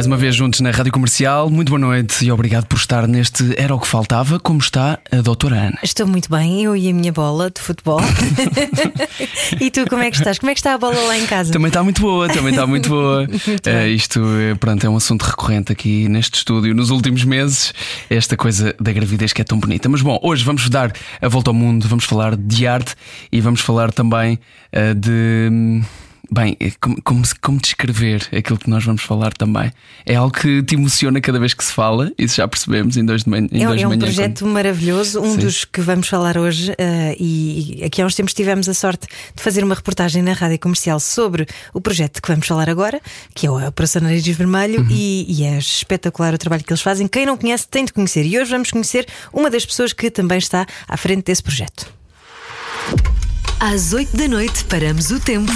Mais uma vez juntos na Rádio Comercial, muito boa noite e obrigado por estar neste Era o que Faltava. Como está a doutora Ana? Estou muito bem, eu e a minha bola de futebol. e tu, como é que estás? Como é que está a bola lá em casa? Também está muito boa, também está muito boa. Muito bem. isto eh, pronto, é um assunto recorrente aqui neste estúdio nos últimos meses, esta coisa da gravidez que é tão bonita. Mas bom, hoje vamos dar a volta ao mundo, vamos falar de arte e vamos falar também eh, de. Bem, eh, como, como, como descrever aquilo que nós vamos falar também? É algo que te emociona cada vez que se fala, isso já percebemos em dois de manhã. Em É, dois é um manhã, projeto maravilhoso, um Sim. dos que vamos falar hoje. eh, e aqui há uns tempos tivemos a sorte de fazer uma reportagem na rádio comercial sobre o projeto que vamos falar agora, que é a Operação Nariz Vermelho, Uhum. e, e é espetacular o trabalho que eles fazem. Quem não conhece tem de conhecer. E hoje vamos conhecer uma das pessoas que também está à frente desse projeto. Às 8 da noite paramos o tempo.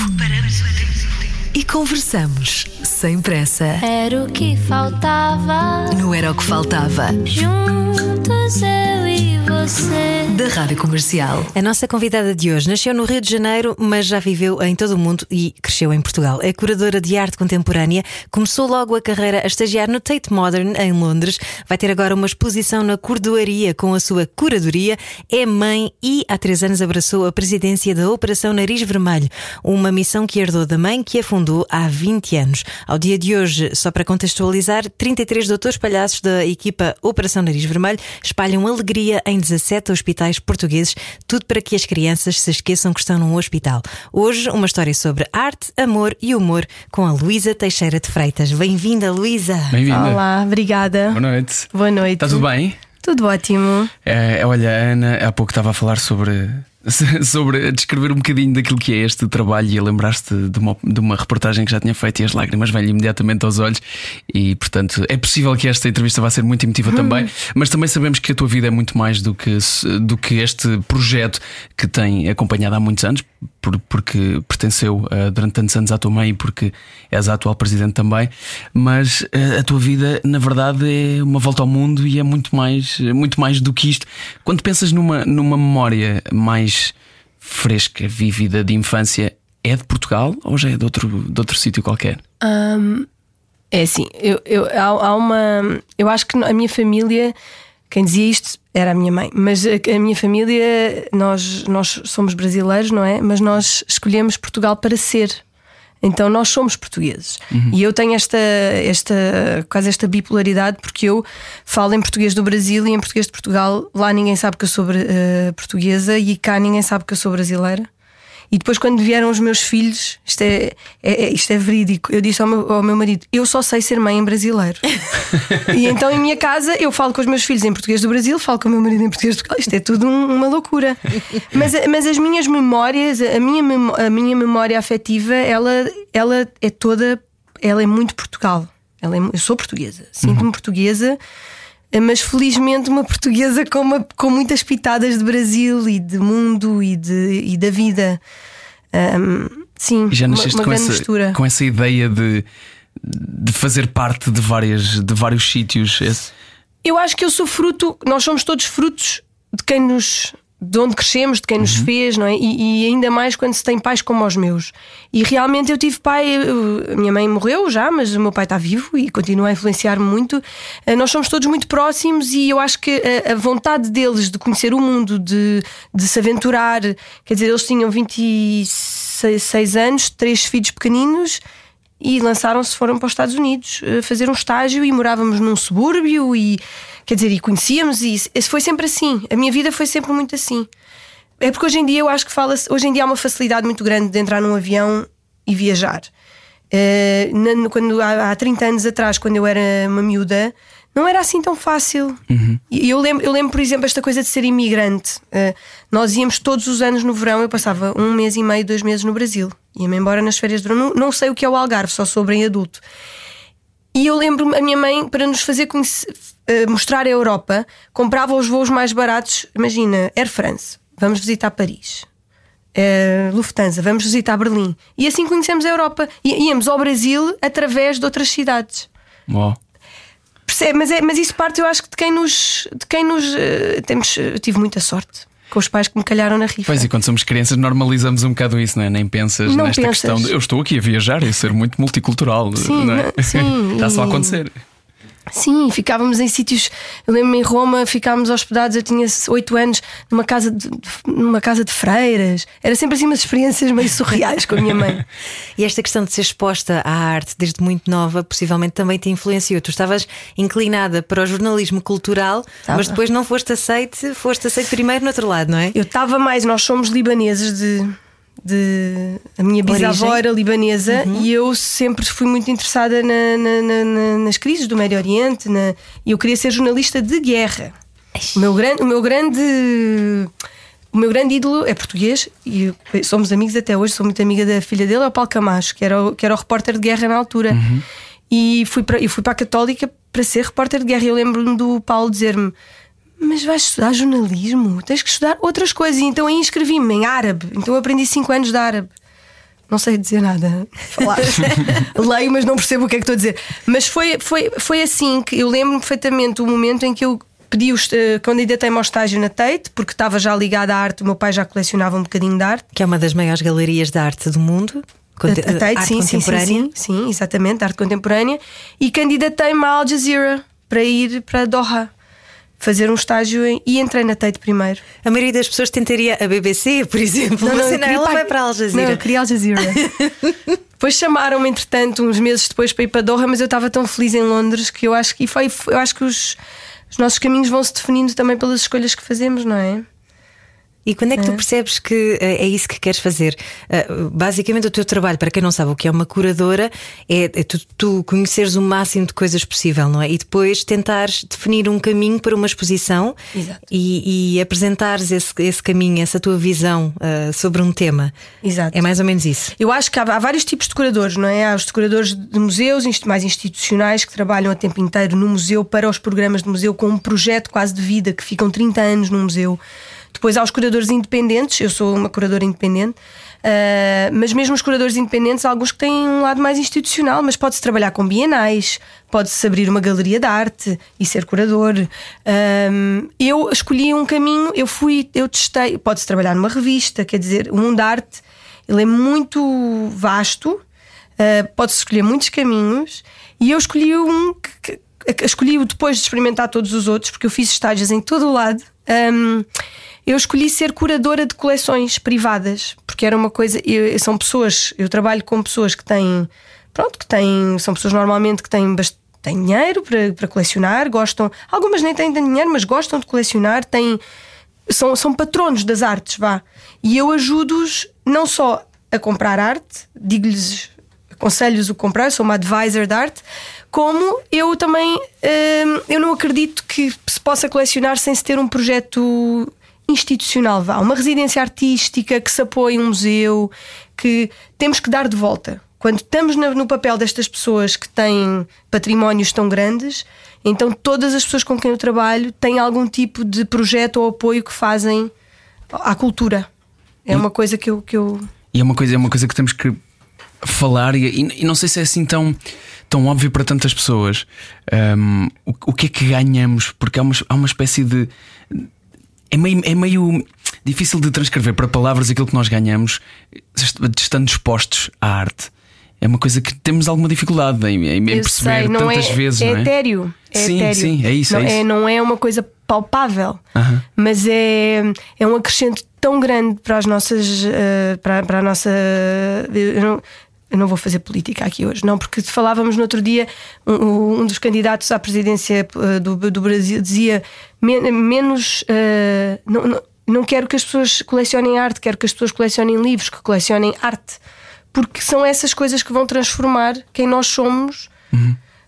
E conversamos sem pressa. Era o que faltava. Não era o que faltava. Juntos eu e você. Da Rádio Comercial. A nossa convidada de hoje nasceu no Rio de Janeiro, mas já viveu em todo o mundo e cresceu em Portugal. É curadora de arte contemporânea, começou logo a carreira a estagiar no Tate Modern, em Londres. Vai ter agora uma exposição na Cordoaria com a sua curadoria. É mãe e há três anos abraçou a presidência da Operação Nariz Vermelho, uma missão que herdou da mãe que a fundou há 20 anos. Ao dia de hoje, só para contextualizar, 33 doutores palhaços da equipa Operação Nariz Vermelho espalham alegria em 17 hospitais portugueses, tudo para que as crianças se esqueçam que estão num hospital. Hoje, uma história sobre arte, amor e humor com a Luísa Teixeira de Freitas. Bem-vinda, Luísa! Bem-vinda. Olá, obrigada. Boa noite. Boa noite. Está tudo bem? Tudo ótimo. É, olha, a Ana há pouco estava a falar sobre. Sobre descrever um bocadinho daquilo que é este trabalho e a lembrar-se de, uma, de uma reportagem que já tinha feito e as lágrimas vêm imediatamente aos olhos. E portanto é possível que esta entrevista vá ser muito emotiva também, mas também sabemos que a tua vida é muito mais do que, do que este projeto que tem acompanhado há muitos anos, por- porque pertenceu eh, durante tantos anos à tua mãe e porque és a atual presidente também. Mas eh, a tua vida, na verdade, é uma volta ao mundo e é muito mais, muito mais do que isto. Quando pensas numa, numa memória mais fresca, vívida de infância, é de Portugal ou já é de outro, de outro sítio qualquer? É assim, eu, eu- há, há uma. Eu acho que a minha família, quem dizia isto era a minha mãe, mas a, a minha família, nós, nós somos brasileiros, não é? Mas nós escolhemos Portugal para ser. Então nós somos portugueses. E eu tenho esta, esta, quase esta bipolaridade, porque eu falo em português do Brasil e em português de Portugal. Lá ninguém sabe que eu sou eh, portuguesa e cá ninguém sabe que eu sou brasileira. E depois, quando vieram os meus filhos, isto é, é- é- isto é verídico. Eu disse ao meu, ao meu marido: Eu só sei ser mãe em brasileiro. e então, em minha casa, eu falo com os meus filhos em português do Brasil, falo com o meu marido em português de Portugal. Isto é tudo um- uma loucura. mas, mas as minhas memórias, a minha, memo- a minha memória afetiva, ela, ela é toda. Ela é muito Portugal. Ela é, eu sou portuguesa, sinto-me portuguesa. Mas felizmente uma portuguesa com, uma- com muitas pitadas de Brasil e de mundo e, de, e da vida. Ahm, sim, E já uma, nasceste uma com, grande essa, mistura. com essa ideia de, de fazer parte de, várias, de vários sítios. Esse- Eu acho que eu sou fruto, nós somos todos frutos de quem nos. De onde crescemos, de quem nos fez, não é? E, e ainda mais quando se tem pais como os meus. E realmente eu tive pai, eu- a minha mãe morreu já, mas o meu pai está vivo e continua a influenciar-me muito. Eh, Nós somos todos muito próximos e eu acho que a, a vontade deles de conhecer o mundo, de, de se aventurar, quer dizer, eles tinham 26 anos, três filhos pequeninos e lançaram-se, foram para os Estados Unidos eh, fazer um estágio e morávamos num subúrbio e quer dizer, e conhecíamos isso Esse foi sempre assim. A minha vida foi sempre muito assim. É porque hoje em dia eu acho que fala-se, hoje em dia há uma facilidade muito grande de entrar num avião e viajar. No- quando, há, há 30 anos atrás, quando eu era uma miúda, não era assim tão fácil. E eu lembro, eu lembro, por exemplo, esta coisa de ser imigrante. Eh, nós íamos todos os anos no verão, eu passava um mês e meio, dois meses no Brasil. Ia-me embora nas férias de verão. Não, não sei o que é o Algarve, só sobre em adulto. E eu lembro-me, a minha mãe, para nos fazer conhecer- eh, mostrar a Europa, comprava os voos mais baratos. Imagina, Air France, vamos visitar Paris. eh, Lufthansa, vamos visitar Berlim. E assim conhecemos a Europa. E íamos ao Brasil através de outras cidades. Uau. Percebe? Mas, é, mas isso parte, eu acho de quem nos. De quem nos eh, temos, eh, tive muita sorte com os pais que me calharam na rifa. Pois e quando somos crianças normalizamos um bocado isso, não é? Nem pensas Não nesta pensas. questão de eu estou aqui a viajar e ser muito multicultural, Sim, não é? sim, Está só a acontecer. Sim, ficávamos em sítios. Eu lembro-me em Roma, ficávamos hospedados. Eu tinha 8 anos numa casa de, numa casa de freiras. Era sempre assim umas experiências meio surreais com a minha mãe. E esta questão de ser exposta à arte desde muito nova, possivelmente também te influenciou. Tu estavas inclinada para o jornalismo cultural, Estava. mas depois não foste aceite, foste aceite primeiro no outro lado, não é? Eu estava mais, nós somos libaneses de. De a minha bisavó Origem? era libanesa e eu sempre fui muito interessada na- na- na- na- nas crises do Médio Oriente e eu queria ser jornalista de guerra. O meu grande, o meu grande, o meu grande ídolo é português e somos amigos até hoje. Sou muito amiga da filha dele, é o Paulo Camacho, que era o, que era o repórter de guerra na altura. E fui para, eu fui para a Católica para ser repórter de guerra. Eu lembro-me do Paulo dizer-me: Mas vais estudar jornalismo? Tens que estudar outras coisas. E então aí inscrevi-me em árabe. Então aprendi 5 anos de árabe. Não sei dizer nada. Leio, mas não percebo o que é que estou a dizer. Mas foi, foi, foi assim que eu lembro-me perfeitamente o momento em que eu pedi eh, candidatei-me ao estágio na Tate, porque estava já ligada à arte. O meu pai já colecionava um bocadinho de arte. Que é uma das maiores galerias de arte do mundo. Conte- A Tate, arte sim, sim, sim, contemporânea. sim, sim, exatamente, arte contemporânea. E candidatei-me à Al Jazeera para ir para Doha fazer um estágio em- e entrei na Tate primeiro. A maioria das pessoas tentaria a BBC, por exemplo. Eu não, queria ela para- vai para a Al Não, Jazeera. eu queria Al Jazeera. Depois chamaram-me, entretanto, uns meses depois para ir para Doha, mas eu estava tão feliz em Londres que eu acho que e foi, eu acho que os, os nossos caminhos vão se definindo também pelas escolhas que fazemos, não é? E quando é que tu percebes que eh, é isso que queres fazer? Eh, Basicamente, o teu trabalho, para quem não sabe o que é uma curadora, é é tu, tu conheceres o máximo de coisas possível, não é? E depois tentares definir um caminho para uma exposição e, e apresentares esse, esse caminho, essa tua visão eh, sobre um tema. Exato. É mais ou menos isso. Eu acho que há, há vários tipos de curadores, não é? Há os curadores de museus mais institucionais que trabalham a tempo inteiro no museu para os programas de museu com um projeto quase de vida que ficam 30 anos num museu. Depois há os curadores independentes, eu sou uma curadora independente, ah, mas mesmo os curadores independentes, há alguns que têm um lado mais institucional, mas pode-se trabalhar com bienais, pode-se abrir uma galeria de arte e ser curador. Ahm, eu escolhi um caminho, eu fui, eu testei, pode-se trabalhar numa revista, quer dizer, o mundo da arte ele é muito vasto, uh, pode-se escolher muitos caminhos, e eu escolhi um que- que- escolhi-o depois de experimentar todos os outros, porque eu fiz estágios em todo o lado. Um, eu escolhi ser curadora de coleções privadas, porque era uma coisa. eu- são pessoas, eu trabalho com pessoas que têm. Pronto, que têm. São pessoas normalmente que têm. Têm dinheiro para, para colecionar, gostam. Algumas nem têm dinheiro, mas gostam de colecionar, têm, são, são patronos das artes, vá. E eu ajudo-os não só a comprar arte, digo-lhes, aconselho-os o comprar, sou uma advisor de arte, como eu também hum, eu não acredito que se possa colecionar sem se ter um projeto institucional, vá, uma residência artística que se apoie um museu, que temos que dar de volta. Quando estamos no papel destas pessoas que têm patrimónios tão grandes, então todas as pessoas com quem eu trabalho têm algum tipo de projeto ou apoio que fazem à cultura. É uma coisa que eu, que eu E é uma coisa, é uma coisa que temos que falar, e, e- e não sei se é assim tão, tão óbvio para tantas pessoas. Um, o, o que é que ganhamos? Porque há uma, há uma espécie de. É meio, é meio difícil de transcrever para palavras aquilo que nós ganhamos est- estando expostos à arte. É uma coisa que temos alguma dificuldade em, em- Eu perceber sei, tantas é, vezes. é não é? etéreo. É sim, etéreo. sim, é isso. Não é isso. não é uma coisa palpável, Aham. mas é, é um acrescento tão grande para as nossas. eh, para, para a nossa. Não, eu não vou fazer política aqui hoje, não, porque falávamos no outro dia, um, um dos candidatos à presidência eh, do, do Brasil dizia "Men- menos. eh, não, não, não quero que as pessoas colecionem arte, quero que as pessoas colecionem livros, que colecionem arte. Porque são essas coisas que vão transformar quem nós somos.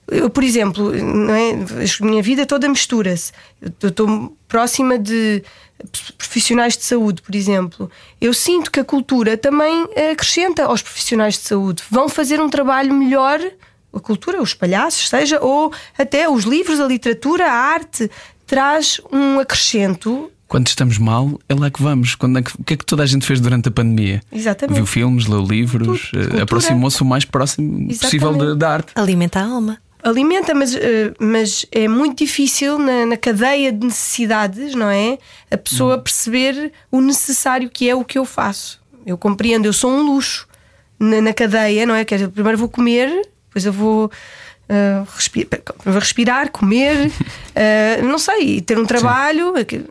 Eu, por exemplo, não é? a minha vida toda mistura-se. Eu estou próxima de profissionais de saúde, por exemplo. Eu sinto que a cultura também acrescenta aos profissionais de saúde. Vão fazer um trabalho melhor, a cultura, os palhaços, seja, ou até os livros, a literatura, a arte, traz um acrescento Quando estamos mal, é lá que vamos. Quando é que- o que é que toda a gente fez durante a pandemia? Exatamente. Viu filmes, leu livros, eh, aproximou-se o mais próximo possível da, Exatamente. da arte. Alimenta a alma. Alimenta, mas, eh, mas é muito difícil na, na cadeia de necessidades, não é? A pessoa perceber o necessário que é o que eu faço. Eu compreendo, eu sou um luxo na, na cadeia, não é? Quer dizer, primeiro vou comer, depois eu vou. eh, respi- vou respirar, comer, eh, não sei, ter um trabalho. é que-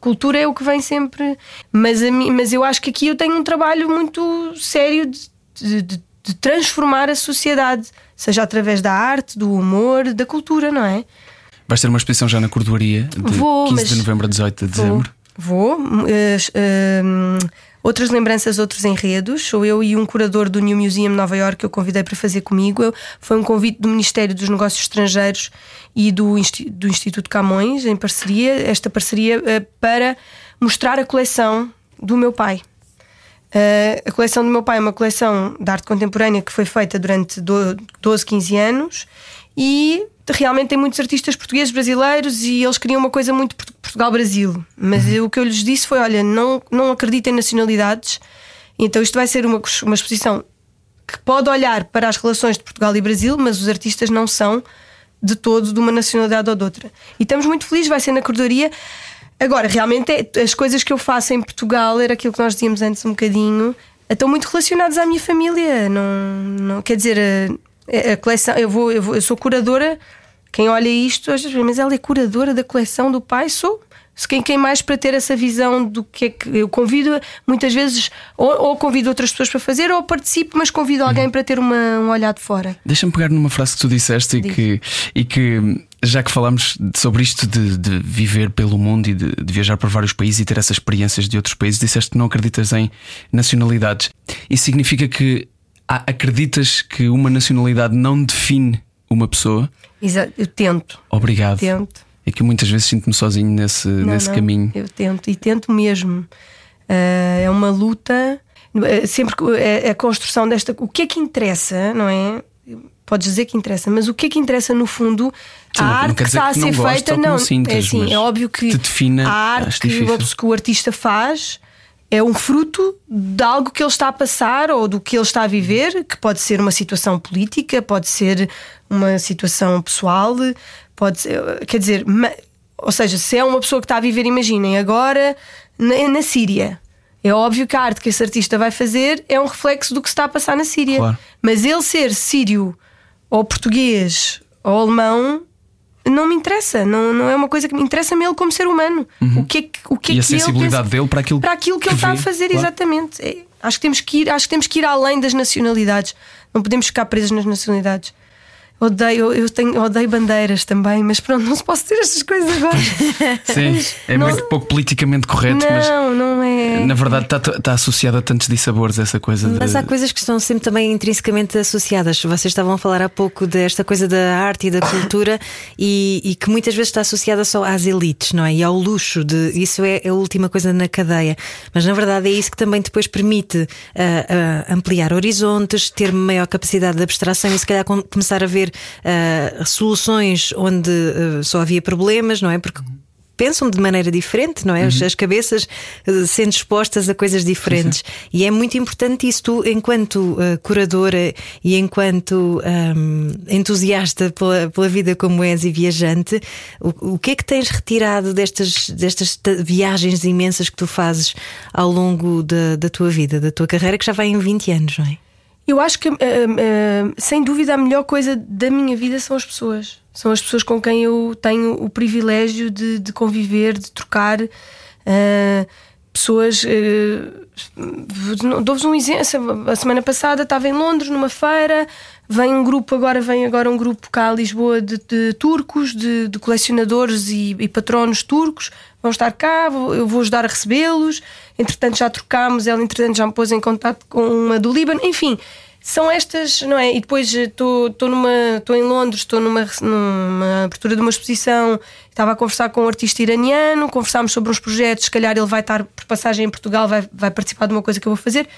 Cultura é o que vem sempre, mas, mim, mas eu acho que aqui eu tenho um trabalho muito sério de, de- de- de transformar a sociedade, seja através da arte, do humor, da cultura, não é? Vais ter uma exposição já na Cordoaria de Vou, 15 mas- de novembro a 18 de Vou, dezembro. vou. eh, eh, outras lembranças, outros enredos. Sou eu e um curador do New Museum Nova York que eu convidei para fazer comigo. Eu- Foi um convite do Ministério dos Negócios Estrangeiros e do, do Instituto Camões, em parceria, esta parceria eh, para mostrar a coleção do meu pai. Uh, a coleção do meu pai é uma coleção de arte contemporânea que foi feita durante do- 12, 15 anos e realmente tem muitos artistas portugueses, brasileiros e eles queriam uma coisa muito Port- Portugal-Brasil. Mas eu- o que eu lhes disse foi: olha, não, não acreditem em nacionalidades, então isto vai ser uma, uma exposição que pode olhar para as relações de Portugal e Brasil, mas os artistas não são de todo de uma nacionalidade ou de outra. E estamos muito felizes, vai ser na corredoria. Agora, realmente, é- as coisas que eu faço em Portugal era aquilo que nós dizíamos antes um bocadinho, estão muito relacionadas à minha família. Não, não quer dizer, a, a coleção, eu, vou, eu vou- eu sou curadora. Quem olha isto, mas ela é curadora da coleção do pai, sou. Se Quem, quem mais para ter essa visão do que é que eu convido, muitas vezes, ou, ou convido outras pessoas para fazer, ou participo, mas convido alguém para ter uma, um olhar de fora. Deixa-me pegar numa frase que tu disseste e Diz. que, e que, já que falámos sobre isto de, de viver pelo mundo e de, de viajar por vários países e ter essas experiências de outros países, disseste que não acreditas em nacionalidades. Isso significa que acreditas que uma nacionalidade não define uma pessoa? Exato, eu tento, Obrigado. tento. É que eu muitas vezes sinto-me sozinho nesse, Não, nesse não, caminho. Eu tento e tento mesmo. Ah, é uma luta. Ah, sempre que é a construção desta. O que é que interessa, não é? Podes dizer que interessa, mas o que é que interessa no fundo? Sim, a arte que está a que não ser feita, não. sintas, é assim, é óbvio que que te defina, a arte que, o- que o artista faz é um fruto de algo que ele está a passar ou do que ele está a viver, que pode ser uma situação política, pode ser uma situação pessoal, pode ser, quer dizer, ou seja, se é uma pessoa que está a viver, imaginem, agora na, na Síria. É óbvio que a arte que esse artista vai fazer é um reflexo do que se está a passar na Síria. Claro. Mas ele ser sírio ou português ou alemão não me interessa. Não, não é uma coisa que me interessa-me ele como ser humano. O que é que, o que, Uhum. E é a que sensibilidade dele para aquilo para aquilo que, ele que está a vê, fazer, claro. exatamente. É, acho, que temos que ir, acho que temos que ir além das nacionalidades. Não podemos ficar presos nas nacionalidades. Odeio, eu tenho, odeio bandeiras também, mas pronto, não se pode ter estas coisas agora. Sim, é Não- muito pouco politicamente correto, mas não, não é. na verdade está, está associado a tantos dissabores essa coisa de. Mas há coisas que estão sempre também intrinsecamente associadas. Vocês estavam a falar há pouco desta coisa da arte e da cultura e, e que muitas vezes está associada só às elites, não é? E ao luxo de isso é a última coisa na cadeia. Mas na verdade é isso que também depois permite ah, ah, ampliar horizontes, ter maior capacidade de abstração e se calhar com- começar a ver ah, soluções onde ah, só havia problemas, não é? Porque pensam de maneira diferente, não é? As- As cabeças eh, sendo expostas a coisas diferentes. E é muito importante isso. Tu, enquanto eh, curadora e enquanto ahm, entusiasta pela, pela vida como és e viajante, o, o que é que tens retirado destas, destas ta- viagens imensas que tu fazes ao longo da, da tua vida, da tua carreira, que já vai em 20 anos, não é? Eu acho que, ah, ah, sem dúvida, a melhor coisa da minha vida são as pessoas. São as pessoas com quem eu tenho o privilégio de, de conviver, de trocar. ah, pessoas. Dou-vos um exemplo. A semana passada estava em Londres, numa feira. Vem um grupo, agora vem agora um grupo cá a Lisboa de, de turcos, de, de colecionadores e, e patronos turcos. Vão estar cá, eu vou ajudar a recebê-los. Entretanto, já trocámos, ela entretanto já me pôs em contato com uma do Líbano. Enfim, são estas, não é? E depois estou estou em Londres, estou numa, numa abertura de uma exposição, estava a conversar com um artista iraniano, conversámos sobre uns projetos, se calhar ele vai estar por passagem em Portugal, vai, vai participar de uma coisa que eu vou fazer.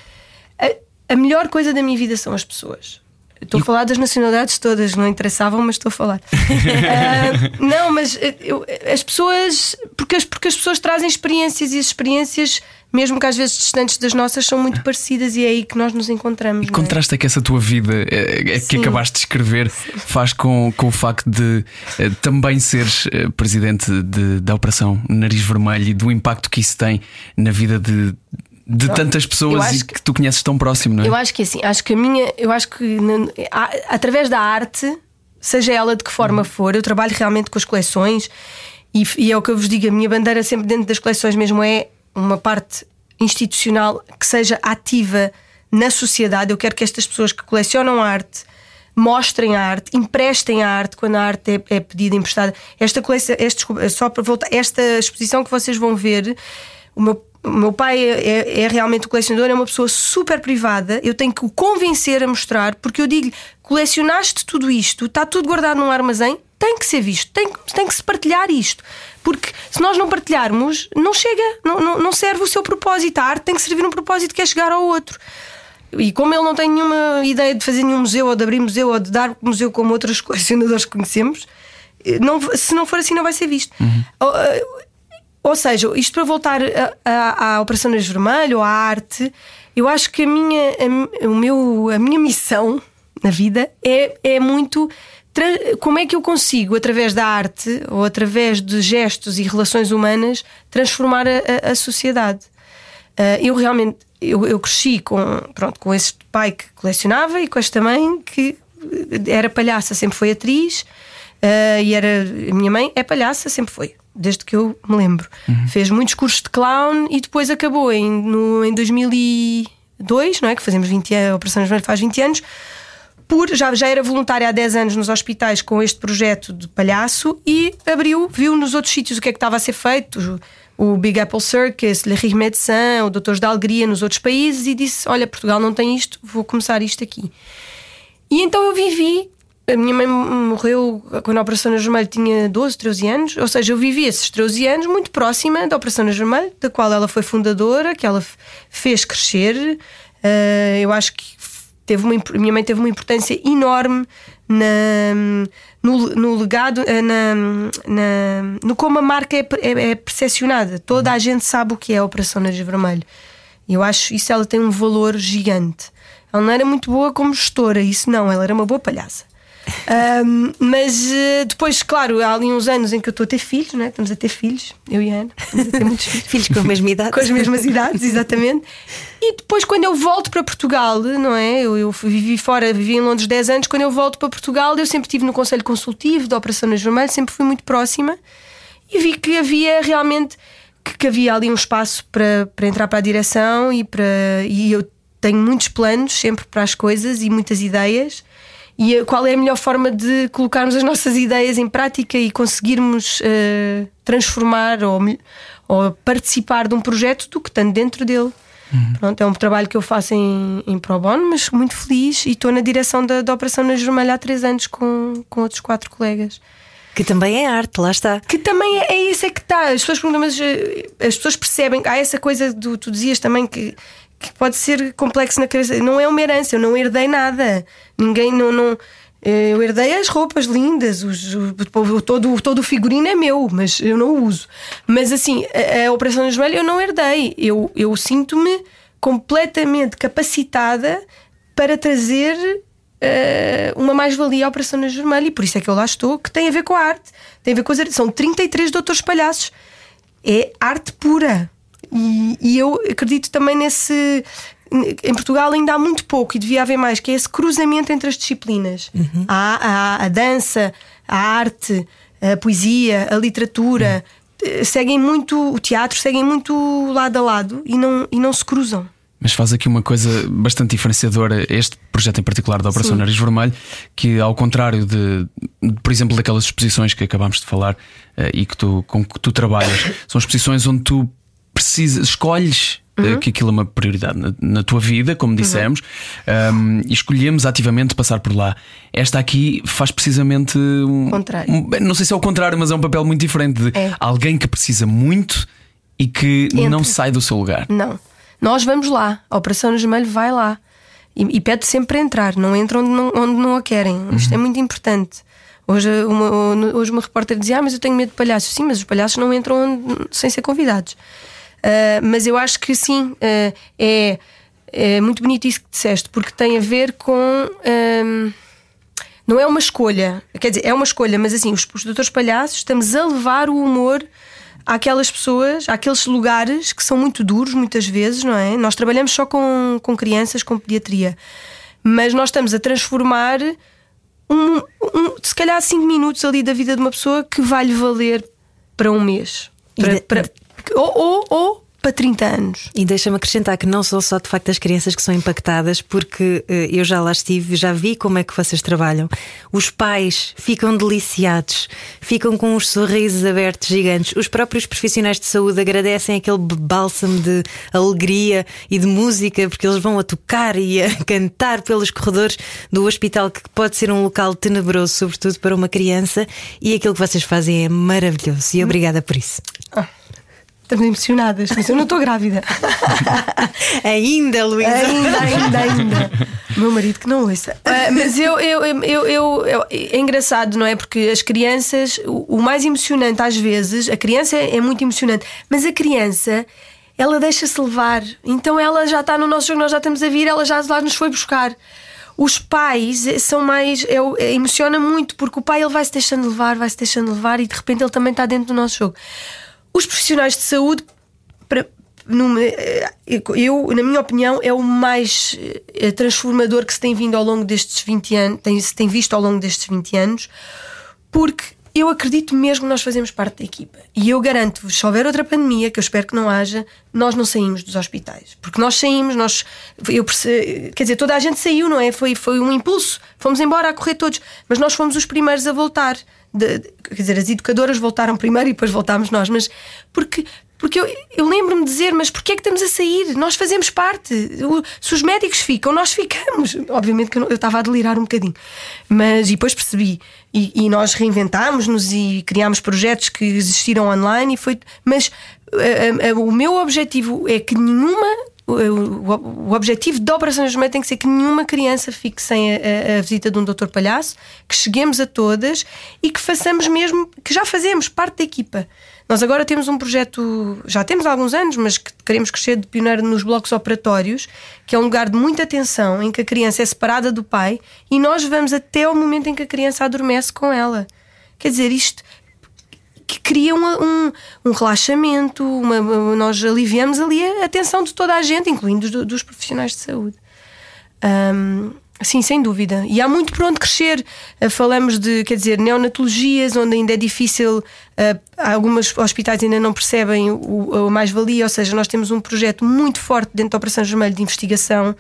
A, a melhor coisa da minha vida são as pessoas. Estou a falar das nacionalidades todas, não interessavam, mas estou a falar. uh, não, mas eu, as pessoas. Porque as, porque as pessoas trazem experiências e as experiências mesmo que às vezes distantes das nossas, são muito parecidas e é aí que nós nos encontramos. E contrasta é? que essa tua vida é, é que acabaste de escrever faz com, com o facto de é, também seres é, presidente de, da Operação Nariz Vermelho e do impacto que isso tem na vida de, de tantas pessoas e que, que, tu conheces tão próximo, não é? Eu acho que assim, acho que a minha, eu acho que através da arte, seja ela de que forma uhum. for, eu trabalho realmente com as coleções e, e, é o que eu vos digo, a minha bandeira sempre dentro das coleções mesmo é uma parte institucional que seja ativa na sociedade. Eu quero que estas pessoas que colecionam arte mostrem a arte, emprestem a arte quando a arte é, é pedida emprestada. Esta coleção, este, só para voltar, esta exposição que vocês vão ver, o meu, o meu pai é, é, é realmente o colecionador, é uma pessoa super privada. Eu tenho que o convencer a mostrar, porque eu digo: colecionaste tudo isto, está tudo guardado num armazém, tem que ser visto, tem, tem que se partilhar isto. Porque se nós não partilharmos, não chega, não, não, não serve o seu propósito. A arte tem que servir um propósito que é chegar ao outro. E como ele não tem nenhuma ideia de fazer nenhum museu, ou de abrir museu, ou de dar museu como outros colecionadores que conhecemos, não, se não for assim, não vai ser visto. Uhum. Ou, eh, seja, isto para voltar à Operação Nariz Vermelho, à arte, eu acho que a minha, a, o meu, a minha missão na vida é, é muito como é que eu consigo, através da arte ou através de gestos e relações humanas, transformar a, a, sociedade? Uh, eu realmente eu, eu, cresci com, pronto, com esse pai que colecionava e com esta mãe que era palhaça, sempre foi atriz. Uh, e era a minha mãe é palhaça, sempre foi, desde que eu me lembro. Uhum. Fez muitos cursos de clown e depois acabou em, no, em 2002, não é? Que fazemos 20 anos, a Operação faz 20 anos por já, já era voluntária há 10 anos nos hospitais com este projeto de palhaço e abriu, viu nos outros sítios o que é que estava a ser feito, o Big Apple Circus, Le Rire Médecin, o Doutores da Alegria nos outros países e disse: Olha, Portugal não tem isto, vou começar isto aqui. E então eu vivi. A minha mãe morreu quando a Operação Nas Vermelho tinha 12, 13 anos, ou seja, eu vivi esses 13 anos muito próxima da Operação Nas Vermelho, da qual ela foi fundadora, que ela fez crescer. Uh, eu acho que teve uma, minha mãe teve uma importância enorme na, no, no legado, eh, na, na, no como a marca é, é, é percepcionada. Toda a gente sabe o que é a Operação Nariz Vermelho. Eu acho isso ela tem um valor gigante. Ela não era muito boa como gestora, isso não, ela era uma boa palhaça. Um, mas uh, depois, claro, há ali uns anos em que eu estou a ter filhos, né? estamos a ter filhos, eu e a Ana, estamos a ter muitos filhos. filhos com a mesma idade. Com as mesmas idades, exatamente. E depois, quando eu volto para Portugal, não é? Eu, eu vivi fora, vivi em Londres 10 anos. Quando eu volto para Portugal, eu sempre estive no Conselho Consultivo da Operação Nas Vermelho, sempre fui muito próxima e vi que havia realmente que, que havia ali um espaço para, para entrar para a direção e, para, e eu tenho muitos planos sempre para as coisas e muitas ideias e qual é a melhor forma de colocarmos as nossas ideias em prática e conseguirmos uh, transformar ou, ou, participar de um projeto do que estando dentro dele. Uhum. Pronto, é um trabalho que eu faço em, em pro bono, mas muito feliz e estou na direção da, da Operação na Vermelha há três anos com, com outros quatro colegas. Que também é arte, lá está. Que também é, é isso é que está. As pessoas perguntam, mas eh, as pessoas percebem. Há essa coisa do. Tu dizias também que que pode ser complexo na cabeça. Não é uma herança, eu não herdei nada. Ninguém não. não eu herdei as roupas lindas, os, o, todo, todo o figurino é meu, mas eu não o uso. Mas assim, a, a operação no joelho eu não herdei. Eu, eu sinto-me completamente capacitada para trazer uh, uma mais-valia à Operação no Vermelho e por isso é que eu lá estou, que tem a ver com a arte, tem a ver com as São 33 doutores palhaços. É arte pura. E, e eu acredito também nesse. Em Portugal ainda há muito pouco e devia haver mais, que é esse cruzamento entre as disciplinas. Uhum. Há, há, a dança, a arte, a poesia, a literatura. Uhum. Seguem muito o teatro, seguem muito lado a lado e não, e não se cruzam. Mas faz aqui uma coisa bastante diferenciadora, este projeto em particular da Operação Sim. Nariz Vermelho, que ao contrário de, por exemplo, daquelas exposições que acabámos de falar uh, e que tu, com que tu trabalhas, são exposições onde tu precisas, escolhes eh, Uhum. que aquilo é uma prioridade na, na tua vida, como dissemos, uhum. um, e escolhemos ativamente passar por lá. Esta aqui faz precisamente um. Contrário. Um, não sei se é o contrário, mas é um papel muito diferente de é. alguém que precisa muito e que Entre. não sai do seu lugar. Não. Nós vamos lá. A Operação no Gemelho vai lá. e, e pede sempre para entrar, não entra onde não, onde não a querem. Isto é muito importante. Hoje uma, hoje uma repórter dizia: Ah, mas eu tenho medo de palhaços. Sim, mas os palhaços não entram onde- sem ser convidados. Uh, mas eu acho que sim, uh, é, é muito bonito isso que disseste, porque tem a ver com. um, não é uma escolha, quer dizer, é uma escolha, mas assim, os, os doutores palhaços estamos a levar o humor àquelas pessoas, àqueles lugares que são muito duros, muitas vezes, não é? Nós trabalhamos só com, com crianças, com pediatria, mas nós estamos a transformar um, um- se calhar 5 minutos ali da vida de uma pessoa que vai-lhe valer para um mês. Para- para- ou, ou, ou para 30 anos. E deixa-me acrescentar que não são só de facto as crianças que são impactadas, porque eh, eu já lá estive, já vi como é que vocês trabalham. Os pais ficam deliciados, ficam com os sorrisos abertos gigantes. Os próprios profissionais de saúde agradecem aquele bálsamo de alegria e de música, porque eles vão a tocar e a cantar pelos corredores do hospital, que pode ser um local tenebroso, sobretudo para uma criança. E aquilo que vocês fazem é maravilhoso. E obrigada por isso. Estamos emocionadas, mas eu não estou grávida. Ainda, Luísa. ainda, ainda, ainda. Meu marido que não ouça. Ah, mas eu, eu, eu, eu, eu- é engraçado, não é? Porque as crianças, o, o mais emocionante às vezes, a criança é muito emocionante, mas a criança. Ela deixa-se levar, então ela já está no nosso jogo, nós já estamos a vir, ela já lá nos foi buscar. Os pais são mais. É, é, emociona muito, porque o pai ele vai se deixando levar, vai se deixando levar e de repente ele também está dentro do nosso jogo. Os profissionais de saúde, para- numa- eh, eu, na minha opinião, é o mais eh, transformador que se tem vindo ao longo destes 20 anos, tem, se tem visto ao longo destes 20 anos, porque eu acredito mesmo que nós fazemos parte da equipa. E eu garanto-vos, se houver outra pandemia, que eu espero que não haja, nós não saímos dos hospitais. Porque nós saímos, nós. Eu, quer dizer, toda a gente saiu, não é? Foi, foi um impulso. Fomos embora a correr todos. Mas nós fomos os primeiros a voltar. De- de- quer dizer, as educadoras voltaram primeiro e depois voltámos nós. Mas porque. Porque eu, eu lembro-me de dizer, mas porquê é que estamos a sair? Nós fazemos parte. O- Se os médicos ficam, nós ficamos. Obviamente que eu, eu estava a delirar um bocadinho. Mas e depois percebi. E, e nós reinventámos-nos e criámos projetos que existiram online. E foi, mas a- a- a- o meu objetivo é que nenhuma. O, objetivo da Operação Jusmeio tem que ser que nenhuma criança fique sem a, a- a visita de um doutor palhaço, que cheguemos a todas e que façamos mesmo, que já fazemos parte da equipa. Nós agora temos um projeto, já temos há alguns anos, mas que queremos crescer de pioneiro nos blocos operatórios, que é um lugar de muita atenção, em que a criança é separada do pai e nós vamos até ao momento em que a criança adormece com ela. Quer dizer, isto que cria uma- um, um relaxamento, uma- nós aliviamos ali a atenção de toda a gente, incluindo dos, dos profissionais de saúde. Ahm, sim, sem dúvida. E há muito por onde crescer. Ah, falamos de, quer dizer, neonatologias, onde ainda é difícil, ah, alguns hospitais ainda não percebem o, a mais-valia, ou seja, nós temos um projeto muito forte dentro da Operação Vermelho de investigação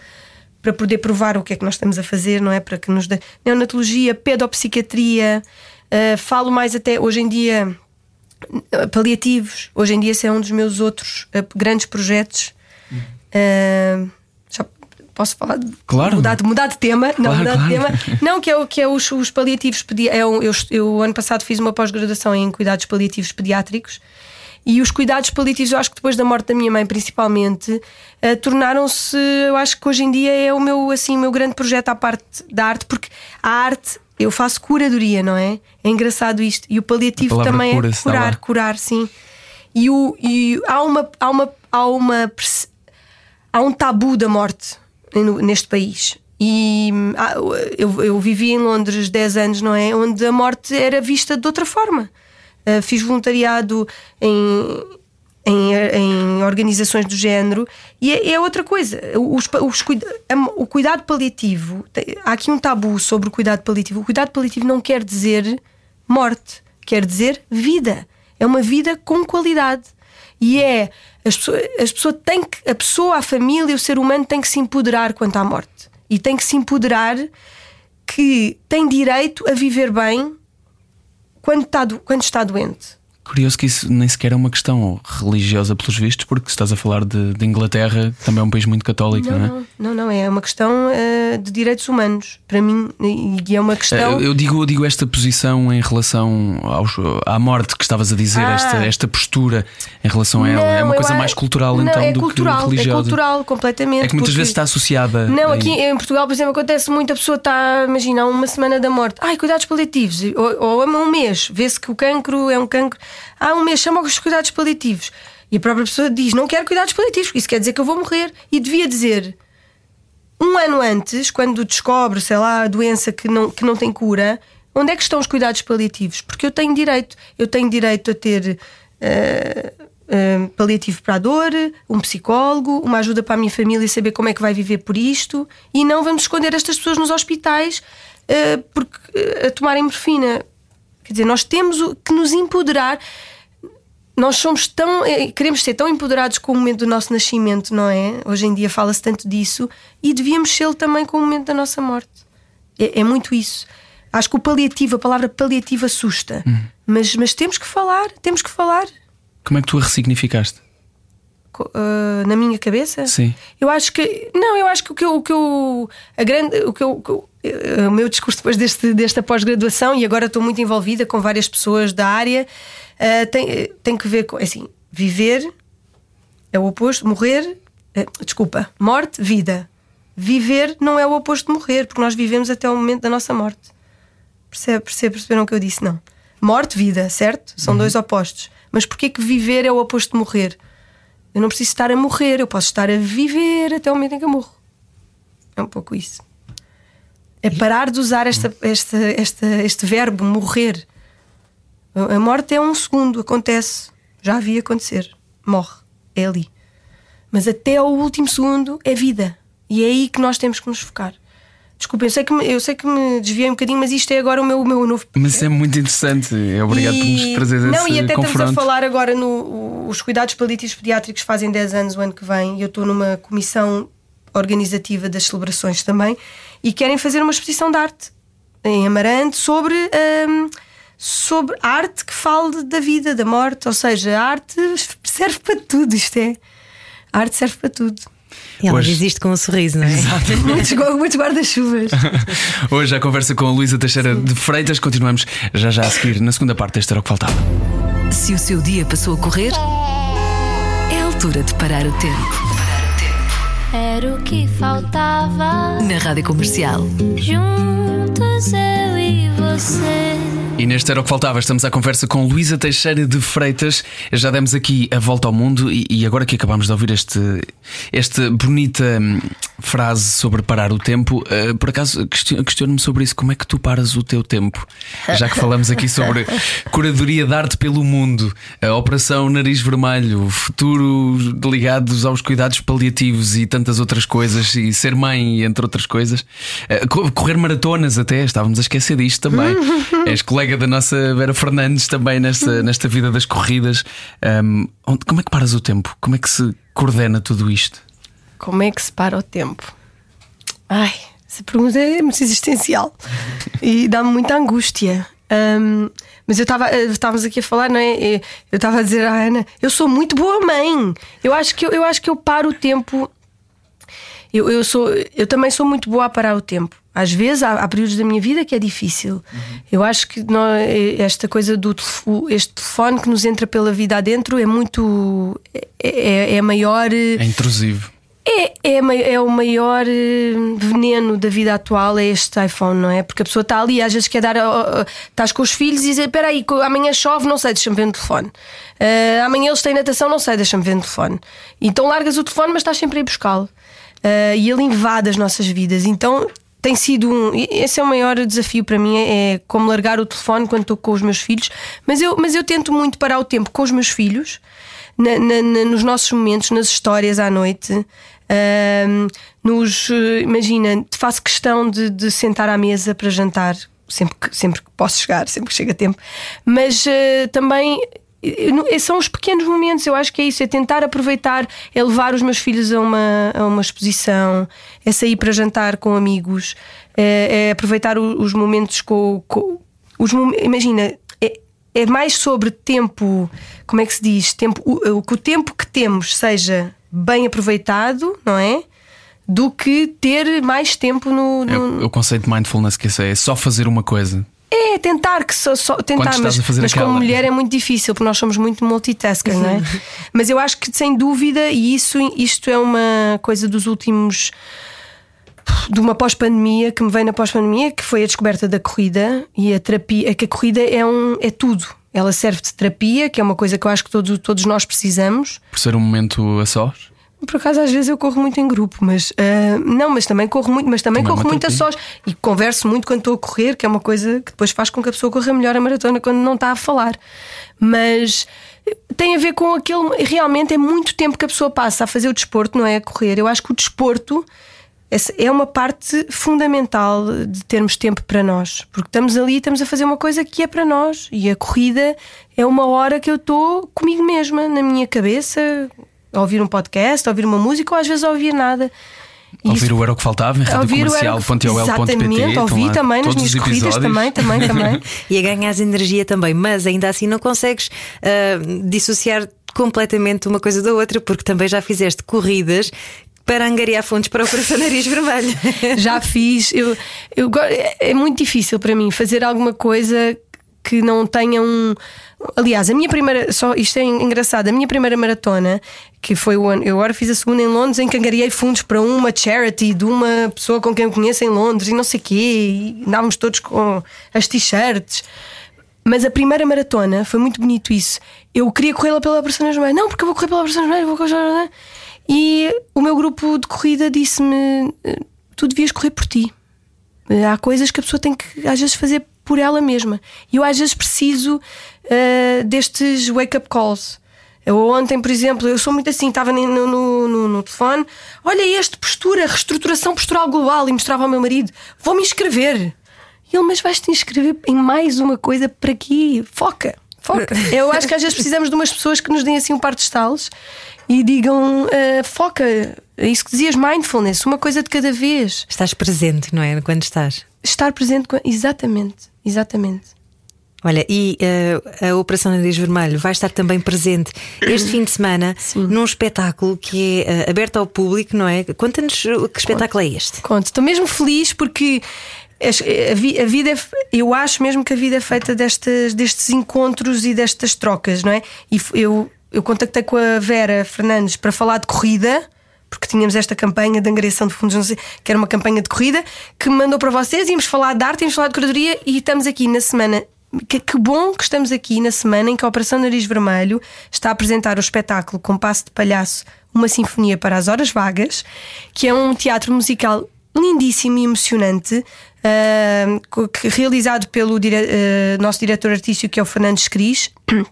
para poder provar o que é que nós estamos a fazer, não é? Para que nos dê neonatologia, pedopsiquiatria, ah, falo mais até hoje em dia uh, paliativos. Hoje em dia, esse é um dos meus outros uh, grandes projetos. Uh, já posso falar? de- Claro. Mudar, de- mudar de tema? não, Claro, mudar de claro. tema. Não, que é, o, que é os, os paliativos. pedi- É um- eu, eu, ano passado, fiz uma pós-graduação em cuidados paliativos pediátricos. E os cuidados paliativos, eu acho que depois da morte da minha mãe, principalmente, eh, tornaram-se. Eu acho que hoje em dia é o meu, assim, o meu grande projeto à parte da arte, porque a arte, eu faço curadoria, não é? É engraçado isto. E o paliativo também é curar, curar, sim. E, o, e há, uma, há, uma, há, uma, há um tabu da morte neste país. E hum, há- eu, eu vivi em Londres 10 anos, não é? Onde a morte era vista de outra forma. Uh, fiz voluntariado em, em, em organizações do género e é, é outra coisa. Os, os o cuidado paliativo, há aqui um tabu sobre o cuidado paliativo. O cuidado paliativo não quer dizer morte, quer dizer vida. É uma vida com qualidade. E é as pessoas, as pessoas têm que, a pessoa, a família, o ser humano tem que se empoderar quanto à morte. E tem que se empoderar que tem direito a viver bem quando está, do- quando está doente. Curioso que isso nem sequer é uma questão religiosa, pelos vistos, porque estás a falar de, de Inglaterra, também é um país muito católico, não, não é? Não, não, é uma questão uh, de direitos humanos, para mim, e é uma questão. Eu, eu digo, eu digo esta posição em relação aos, à morte que estavas a dizer, Ah. esta, esta postura em relação a ela. é uma coisa a- mais cultural, não, então, é do cultural, que religiosa. É cultural, completamente. É que muitas porque- vezes está associada. Não, aqui em Portugal, por exemplo, acontece muito a pessoa está, imagina, uma semana da morte. Ai, cuidados paliativos. Ou, ou um mês, vê-se que o cancro é um cancro. Há um mês, chama os cuidados paliativos. E a própria pessoa diz: Não quero cuidados paliativos, isso quer dizer que eu vou morrer. E devia dizer. Um ano antes, quando descobre, sei lá, a doença que não, que não tem cura, onde é que estão os cuidados paliativos? Porque eu tenho direito. Eu tenho direito a ter eh, paliativo para a dor, um psicólogo, uma ajuda para a minha família saber como é que vai viver por isto. E não vamos esconder estas pessoas nos hospitais eh, porque, eh, a tomarem morfina. Quer dizer, nós temos o- que nos empoderar. Nós somos tão. eh, Queremos ser tão empoderados com o momento do nosso nascimento, não é? Hoje em dia fala-se tanto disso. E devíamos ser também com o momento da nossa morte. É, é muito isso. Acho que o paliativo, a palavra paliativo assusta. Mas, mas temos que falar, temos que falar. Como é que tu a ressignificaste? Ah, na minha cabeça? Sim. Eu acho que. Não, eu acho que o que eu. O, que eu, a grande, o, que eu, o que eu- o meu discurso depois deste, desta pós-graduação, e agora estou muito envolvida com várias pessoas da área, ah, tem, tem que ver com. Assim, viver é o oposto, morrer. eh, desculpa, morte, vida. Viver não é o oposto de morrer, porque nós vivemos até o momento da nossa morte. Percebe, percebe, perceberam o que eu disse? Não. Morte, vida, certo? São dois opostos. Mas porquê que viver é o oposto de morrer? Eu não preciso estar a morrer, eu posso estar a viver até o momento em que eu morro. É um pouco isso. É parar de usar esta, esta, esta, este verbo morrer. A morte é um segundo, acontece. Já havia acontecer. Morre. É ali. Mas até ao último segundo é vida. E é aí que nós temos que nos focar. Desculpem, eu sei que me, eu sei que me desviei um bocadinho, mas isto é agora o meu, o meu novo Mas é muito interessante. Obrigado por nos trazer não, esse e até confronto. estamos a falar agora no. Os cuidados paliativos pediátricos fazem 10 anos o ano que vem e eu estou numa comissão organizativa das celebrações também e querem fazer uma exposição de arte em Amarante sobre. hum, sobre arte que fale da vida, da morte, ou seja, a arte serve para tudo, isto é. A arte serve para tudo. E ela Hoje- diz isto com um sorriso, não é? Muitos, muitos guarda-chuvas. Hoje a conversa com a Luísa Teixeira de Freitas. Continuamos já já a seguir na segunda parte deste era o que faltava. Se o seu dia passou a correr, é a altura de parar o tempo. Era o que faltava. Na Rádio Comercial. Juntos eu e você. E neste era o que faltava, estamos à conversa com Luísa Teixeira de Freitas. Já demos aqui a volta ao mundo e, e agora que acabámos de ouvir este, esta bonita hum, frase sobre parar o tempo, eh, por acaso question- questiono-me sobre isso: como é que tu paras o teu tempo? Já que falamos aqui sobre curadoria de arte pelo mundo, a Operação Nariz Vermelho, o futuro ligados aos cuidados paliativos e tantas outras coisas, e ser mãe, entre outras coisas, co- correr maratonas até, estávamos a esquecer disto também. És colega da nossa Vera Fernandes também nesta, nesta vida das corridas. Ahm, onde- como é que paras o tempo? Como é que se coordena tudo isto? Como é que se para o tempo? Ai, essa pergunta é muito existencial e dá-me muita angústia. Ahm, mas eu estava, eh, estávamos aqui a falar, não é? Eh, Eu estava a dizer à Ana, eu sou muito boa mãe. Eu acho que eu, eu acho que eu paro o tempo. Eu, eu, sou, eu também sou muito boa a parar o tempo. Às vezes há, há períodos da minha vida que é difícil. Eu acho que nó- esta coisa do este telefone que nos entra pela vida adentro é muito. é, é, é maior. eh, É intrusivo. é, é, é o maior eh, veneno da vida atual é este iPhone, não é? Porque a pessoa está ali, às vezes quer dar. Estás com os filhos e diz: Espera aí, amanhã chove, não sei, deixa-me ver no telefone. Ah, amanhã eles têm natação, não sei, deixa-me ver no telefone. Então largas o telefone, mas estás sempre a ir buscá-lo. Ah, e ele invade as nossas vidas. Então tem sido um. Esse é o maior desafio para mim: é, é como largar o telefone quando estou com os meus filhos. Mas eu, mas eu tento muito parar o tempo com os meus filhos, na- na- na- nos nossos momentos, nas histórias à noite. Ahm, nos, eh, imagina, faço questão de, de sentar à mesa para jantar sempre que, sempre que posso chegar, sempre que chega tempo, mas eh, também são os pequenos momentos. Eu acho que é isso: é tentar aproveitar, é levar os meus filhos a uma, a uma exposição, é sair para jantar com amigos, é, é aproveitar os momentos com. com- os, imagina, é- é mais sobre tempo, como é que se diz? Tempo, o, que o tempo que temos seja bem aproveitado, não é? Do que ter mais tempo no. no... É, o conceito de mindfulness que é, é só fazer uma coisa. É, tentar que só, só tentar, mas, mas como mulher é muito difícil, porque nós somos muito multitasker, não é? mas eu acho que sem dúvida, e isso isto é uma coisa dos últimos de uma pós-pandemia que me veio na pós-pandemia, que foi a descoberta da corrida e a terapia, é que a corrida é um é tudo. Ela serve de terapia, que é uma coisa que eu acho que todos, todos nós precisamos. Por ser um momento a sós? Por acaso às vezes eu corro muito em grupo, mas uh, não, mas também corro muito, mas também, também corro muito a sós. E converso muito quando estou a correr, que é uma coisa que depois faz com que a pessoa corra melhor a maratona quando não está a falar. Mas tem a ver com aquele realmente é muito tempo que a pessoa passa a fazer o desporto, não é? A correr. Eu acho que o desporto é uma parte fundamental de termos tempo para nós, porque estamos ali, estamos a fazer uma coisa que é para nós. E a corrida é uma hora que eu estou comigo mesma, na minha cabeça, ouvir um podcast, a ouvir uma música ou às vezes a ouvir nada. ouvir o Era o que Faltava em radiocomercial.ol.pt Exatamente, ouvi também nas minhas corridas, também, também, também. e a ganhas energia também, mas ainda assim não consegues uh, dissociar completamente uma coisa da outra, porque também já fizeste corridas para angariar fundos para a Operação Nariz Vermelho. Já fiz. Eu, eu, é muito difícil para mim fazer alguma coisa que não tenha um. Aliás, a minha primeira. Só, isto é engraçado. A minha primeira maratona, que foi o ano. Eu agora fiz a segunda em Londres, em que angariei fundos para uma charity de uma pessoa com quem eu conheço em Londres e não sei quê. E andávamos todos com as t-shirts. Mas a primeira maratona foi muito bonito isso. Eu queria correr pela Nariz Vermelho. Não, porque eu vou correr pela Nariz Vermelho, vou correr. E o meu grupo de corrida disse-me: tu devias correr por ti. Há coisas que a pessoa tem que, às vezes, fazer por ela mesma. E eu, às vezes, preciso uh, destes wake-up calls. Eu ontem, por exemplo, eu sou muito assim, estava no, no, no, no telefone, olha este postura, reestruturação postural global, e mostrava ao meu marido, vou-me inscrever. E ele, mas vais-te inscrever em mais uma coisa para aqui? Foca, foca. eu acho que às vezes precisamos de umas pessoas que nos deem assim um par de estalos e digam uh, foca, é isso que dizias, mindfulness, uma coisa de cada vez. Estás presente, não é? Quando estás. Estar presente, exatamente, exatamente. Olha, e uh, a Operação Nariz Vermelho vai estar também presente este fim de semana Sim. num espetáculo que é uh, aberto ao público, não é? Conta-nos que espetáculo Conto. é este. Conto, estou mesmo feliz porque a vida é, eu acho mesmo que a vida é feita destes, destes encontros e destas trocas, não é? E eu eu contactei com a Vera Fernandes para falar de corrida, porque tínhamos esta campanha de angariação de fundos, que era uma campanha de corrida, que me mandou para vocês, íamos falar de arte, íamos falar de curadoria e estamos aqui na semana. Que, que, bom que estamos aqui na semana em que a Operação Nariz Vermelho está a apresentar o espetáculo Compasso de Palhaço, uma sinfonia para as horas vagas, que é um teatro musical lindíssimo e emocionante, uh, realizado pelo dire uh, nosso diretor artístico, que é o Fernandes Cris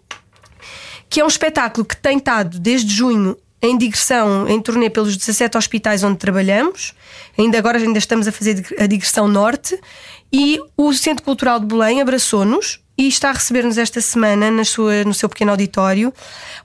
que é um espetáculo que tem estado desde junho em digressão, em turnê pelos 17 hospitais onde trabalhamos. Ainda agora ainda estamos a fazer a digressão norte. E o Centro Cultural de Belém abraçou-nos e está a receber-nos esta semana na sua, no seu pequeno auditório,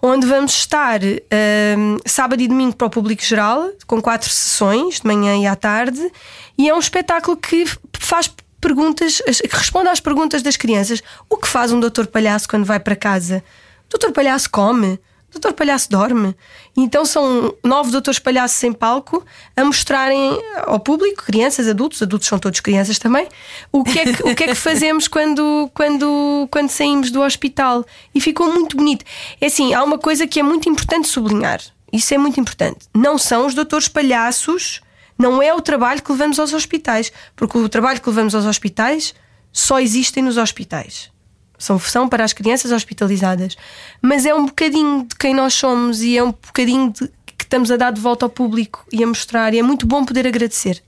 onde vamos estar um, sábado e domingo para o público geral, com quatro sessões, de manhã e à tarde. E é um espetáculo que faz perguntas, que responde às perguntas das crianças. O que faz um doutor palhaço quando vai para casa? Doutor Palhaço come, Doutor Palhaço dorme. Então são nove Doutores Palhaços em palco a mostrarem ao público, crianças, adultos, adultos são todos crianças também, o que é que, o que, é que fazemos quando, quando, quando saímos do hospital. E ficou muito bonito. É assim, há uma coisa que é muito importante sublinhar. Isso é muito importante. Não são os doutores palhaços, não é o trabalho que levamos aos hospitais. Porque o trabalho que levamos aos hospitais só existem nos hospitais são, são para as crianças hospitalizadas, mas é um bocadinho de quem nós somos e é um bocadinho de, que estamos a dar de volta ao público e a mostrar, e é muito bom poder agradecer.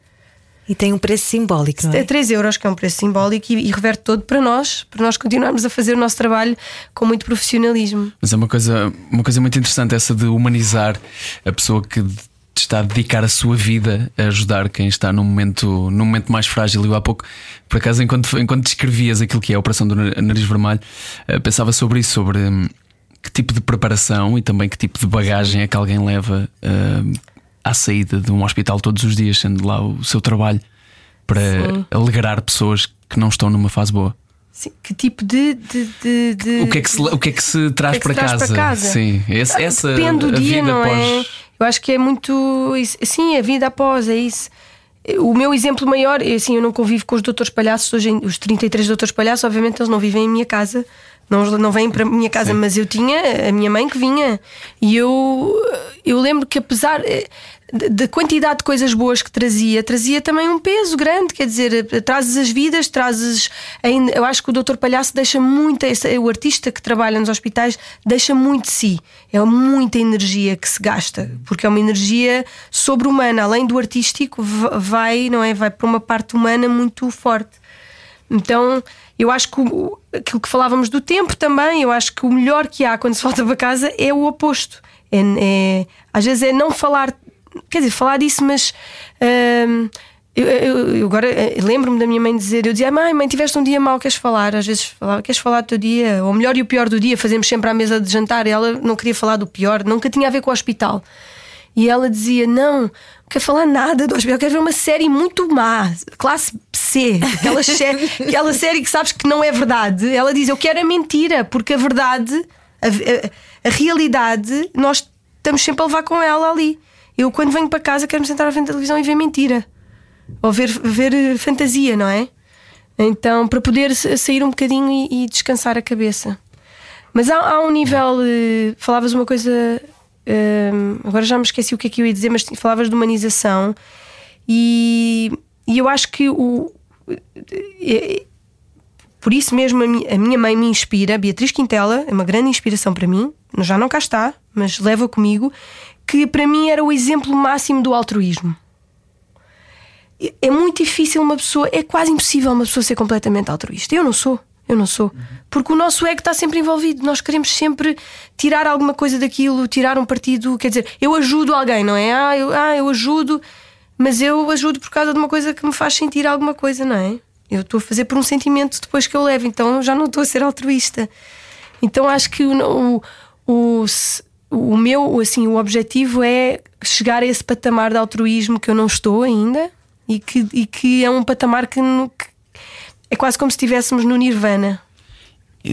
E tem um preço simbólico, não é? É 3 euros, que é um preço simbólico, e, e reverte todo para nós, para nós continuarmos a fazer o nosso trabalho com muito profissionalismo. Mas é uma coisa, uma coisa muito interessante essa de humanizar a pessoa que está a dedicar a sua vida a ajudar quem está num momento, num momento mais frágil. Eu há pouco, por acaso, enquanto, enquanto descrevias aquilo que é a operação do nariz vermelho, eh, pensava sobre isso, sobre hum, que tipo de preparação e também que tipo de bagagem é que alguém leva uh, à saída de um hospital todos os dias, sendo lá o seu trabalho para Sim. alegrar pessoas que não estão numa fase boa. Sim, que tipo de. de, de, de- O que é que se, o que é que se traz, que é que para, se traz casa? para casa? Sim, esse, essa Depende do dia, vida não após... é? Eu acho que é muito. isso- Sim, a vida após, é isso. O meu exemplo maior, assim, eu não convivo com os doutores palhaços, hoje, os 33 doutores palhaços, obviamente eles não vivem em minha casa, não, não vêm para a minha casa, mas eu tinha a minha mãe que vinha. E eu, eu lembro que apesar eh, da- da quantidade de coisas boas que trazia, trazia também um peso grande, quer dizer, trazes as vidas, trazes. Eu acho que o doutor palhaço deixa muito, o artista que trabalha nos hospitais deixa muito de si. É muita energia que se gasta, porque é uma energia sobre-humana, além do artístico, vai, não é? Vai para uma parte humana muito forte. Então, eu acho que o- aquilo que falávamos do tempo também, eu acho que o melhor que há quando se volta para casa é o oposto. É, é- às vezes é não falar, quer dizer, falar disso, mas. hum, eu, eu- eu agora eh, lembro-me da minha mãe dizer: Eu dizia, mãe, mãe, tiveste um dia mau, queres falar? Às vezes falava, queres falar do teu dia? Ou o melhor e o pior do dia, fazemos sempre à mesa de jantar. E ela não queria falar do pior, nunca tinha a ver com o hospital. E ela dizia: Não, não quero falar nada do hospital, quero ver uma série muito má, classe C, aquela, sé- aquela série que sabes que não é verdade. Ela diz: Eu quero a mentira, porque a verdade, a, a- a realidade, nós estamos sempre a levar com ela ali. Eu, quando venho para casa, quero me sentar à frente da televisão e ver mentira, ou ver, ver eh, fantasia, não é? Então, para poder sa- sair um bocadinho e, e descansar a cabeça. Mas há, há um nível. eh, falavas uma coisa. eh, agora já me esqueci o que é que eu ia dizer, mas falavas de humanização. E, e eu acho que o. eh, por isso mesmo a minha mãe me inspira, Beatriz Quintela, é uma grande inspiração para mim, já não cá está, mas leva comigo, que para mim era o exemplo máximo do altruísmo. É- muito difícil uma pessoa, é quase impossível uma pessoa ser completamente altruísta. Eu não sou, eu não sou. Porque o nosso ego está sempre envolvido, nós queremos sempre tirar alguma coisa daquilo, tirar um partido, quer dizer, eu ajudo alguém, não é? Ah, eu, ah, eu ajudo, mas eu ajudo por causa de uma coisa que me faz sentir alguma coisa, não é? Eu estou a fazer por um sentimento depois que eu levo, então já não estou a ser altruísta. Então acho que o, o, o, se- o meu assim, o objetivo é chegar a esse patamar de altruísmo que eu não estou ainda e que, e que é um patamar que, que é quase como se estivéssemos no Nirvana.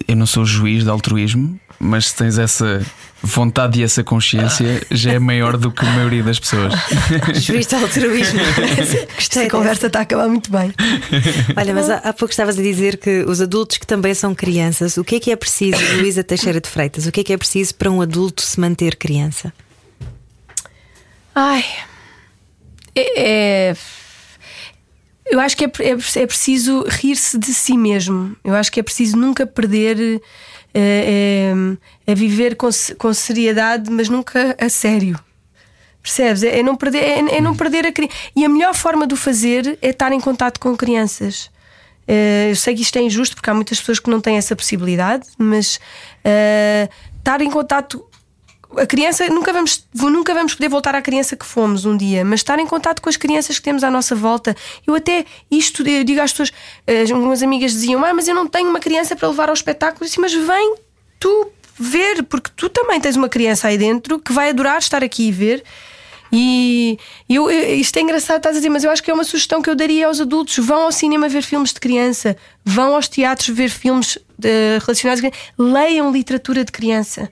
Eu não sou juiz de altruísmo, mas se tens essa vontade e essa consciência, já é maior do que a maioria das pessoas. Juiz de altruísmo. Gostei Esta conversa está a acabar muito bem. Olha, mas há, há pouco estavas a dizer que os adultos que também são crianças, o que é que é preciso, Luísa Teixeira de Freitas, o que é que é preciso para um adulto se manter criança? Ai. É. é- Eu acho que é, é, é preciso rir-se de si mesmo. Eu acho que é preciso nunca perder. É, é, é viver com, com seriedade, mas nunca a sério. Percebes? É, é não perder, é, é não perder a criança. E a melhor forma de o fazer é estar em contato com crianças. Eh, eu sei que isto é injusto porque há muitas pessoas que não têm essa possibilidade, mas eh, estar em contato. A criança, nunca vamos, nunca vamos poder voltar à criança que fomos um dia, mas estar em contato com as crianças que temos à nossa volta. Eu até isto eu digo às pessoas, eh, algumas amigas diziam, ah, mas eu não tenho uma criança para levar ao espetáculo. Disse, mas vem tu ver, porque tu também tens uma criança aí dentro que vai adorar estar aqui e ver. E eu, isto é engraçado, estás a dizer, mas eu acho que é uma sugestão que eu daria aos adultos: vão ao cinema ver filmes de criança, vão aos teatros ver filmes eh, relacionados leiam literatura de criança.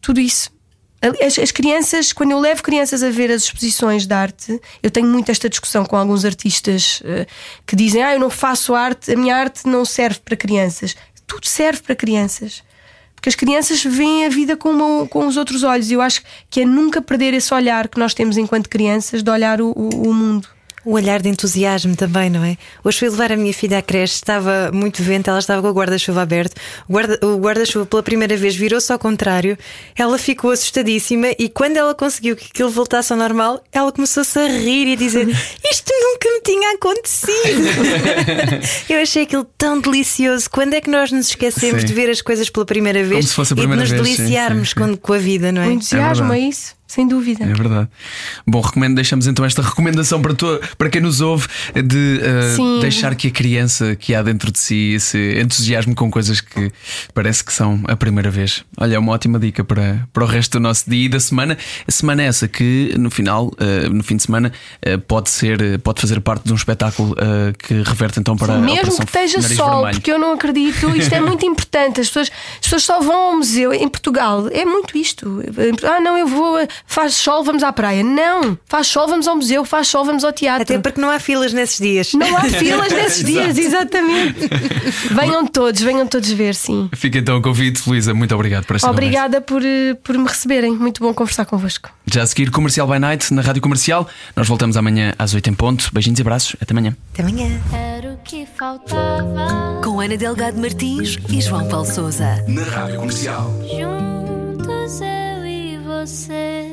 Tudo isso. As, as crianças, quando eu levo crianças a ver as exposições de arte, eu tenho muito esta discussão com alguns artistas eh, que dizem: Ah, eu não faço arte, a minha arte não serve para crianças. Tudo serve para crianças. Porque as crianças veem a vida com, uma- com os outros olhos. E eu acho que é nunca perder esse olhar que nós temos enquanto crianças de olhar o, o- o mundo. O olhar de entusiasmo também, não é? Hoje fui levar a minha filha à creche, estava muito vento, ela estava com o guarda-chuva aberto. O guarda- o guarda-chuva, pela primeira vez, virou-se ao contrário. Ela ficou assustadíssima e quando ela conseguiu que aquilo voltasse ao normal, ela começou-se a rir e a dizer: Isto nunca me tinha acontecido. Eu achei aquilo tão delicioso. Quando é que nós nos esquecemos Sim. de ver as coisas pela primeira vez se fosse a e de nos vez, deliciarmos sim, sim. Com, com a vida, não é? O entusiasmo é, verdade. isso. Sem dúvida. É verdade. Bom, recomendo, deixamos então esta recomendação para, to, para quem nos ouve de uh, deixar que a criança que há dentro de si se entusiasme com coisas que parece que são a primeira vez. Olha, é uma ótima dica para, para o resto do nosso dia e da semana. A semana é essa que no final, uh, no fim de semana, uh, pode ser, pode fazer parte de um espetáculo que reverte então para Sim, a Mesmo que esteja sol, vermelho. porque eu não acredito, isto é muito importante. As pessoas, as pessoas só vão ao museu em Portugal. É muito isto. Ah, não, eu vou faz sol, vamos à praia. Não, faz sol, vamos ao museu, faz sol, vamos ao teatro. Até porque não há filas nesses dias. Não há filas nesses dias, exatamente. venham todos, venham todos ver, sim. Fica então o convite, Luísa. Muito obrigado por esta Obrigada por, eh, por me receberem. Muito bom conversar convosco. Já a seguir, Comercial by Night na Rádio Comercial. Nós voltamos amanhã às 8 em ponto. Beijinhos e abraços. Até amanhã. Até amanhã. Era o que faltava. Com Ana Delgado Martins e João Paulo Souza. Na Rádio Comercial. Juntos eu e você.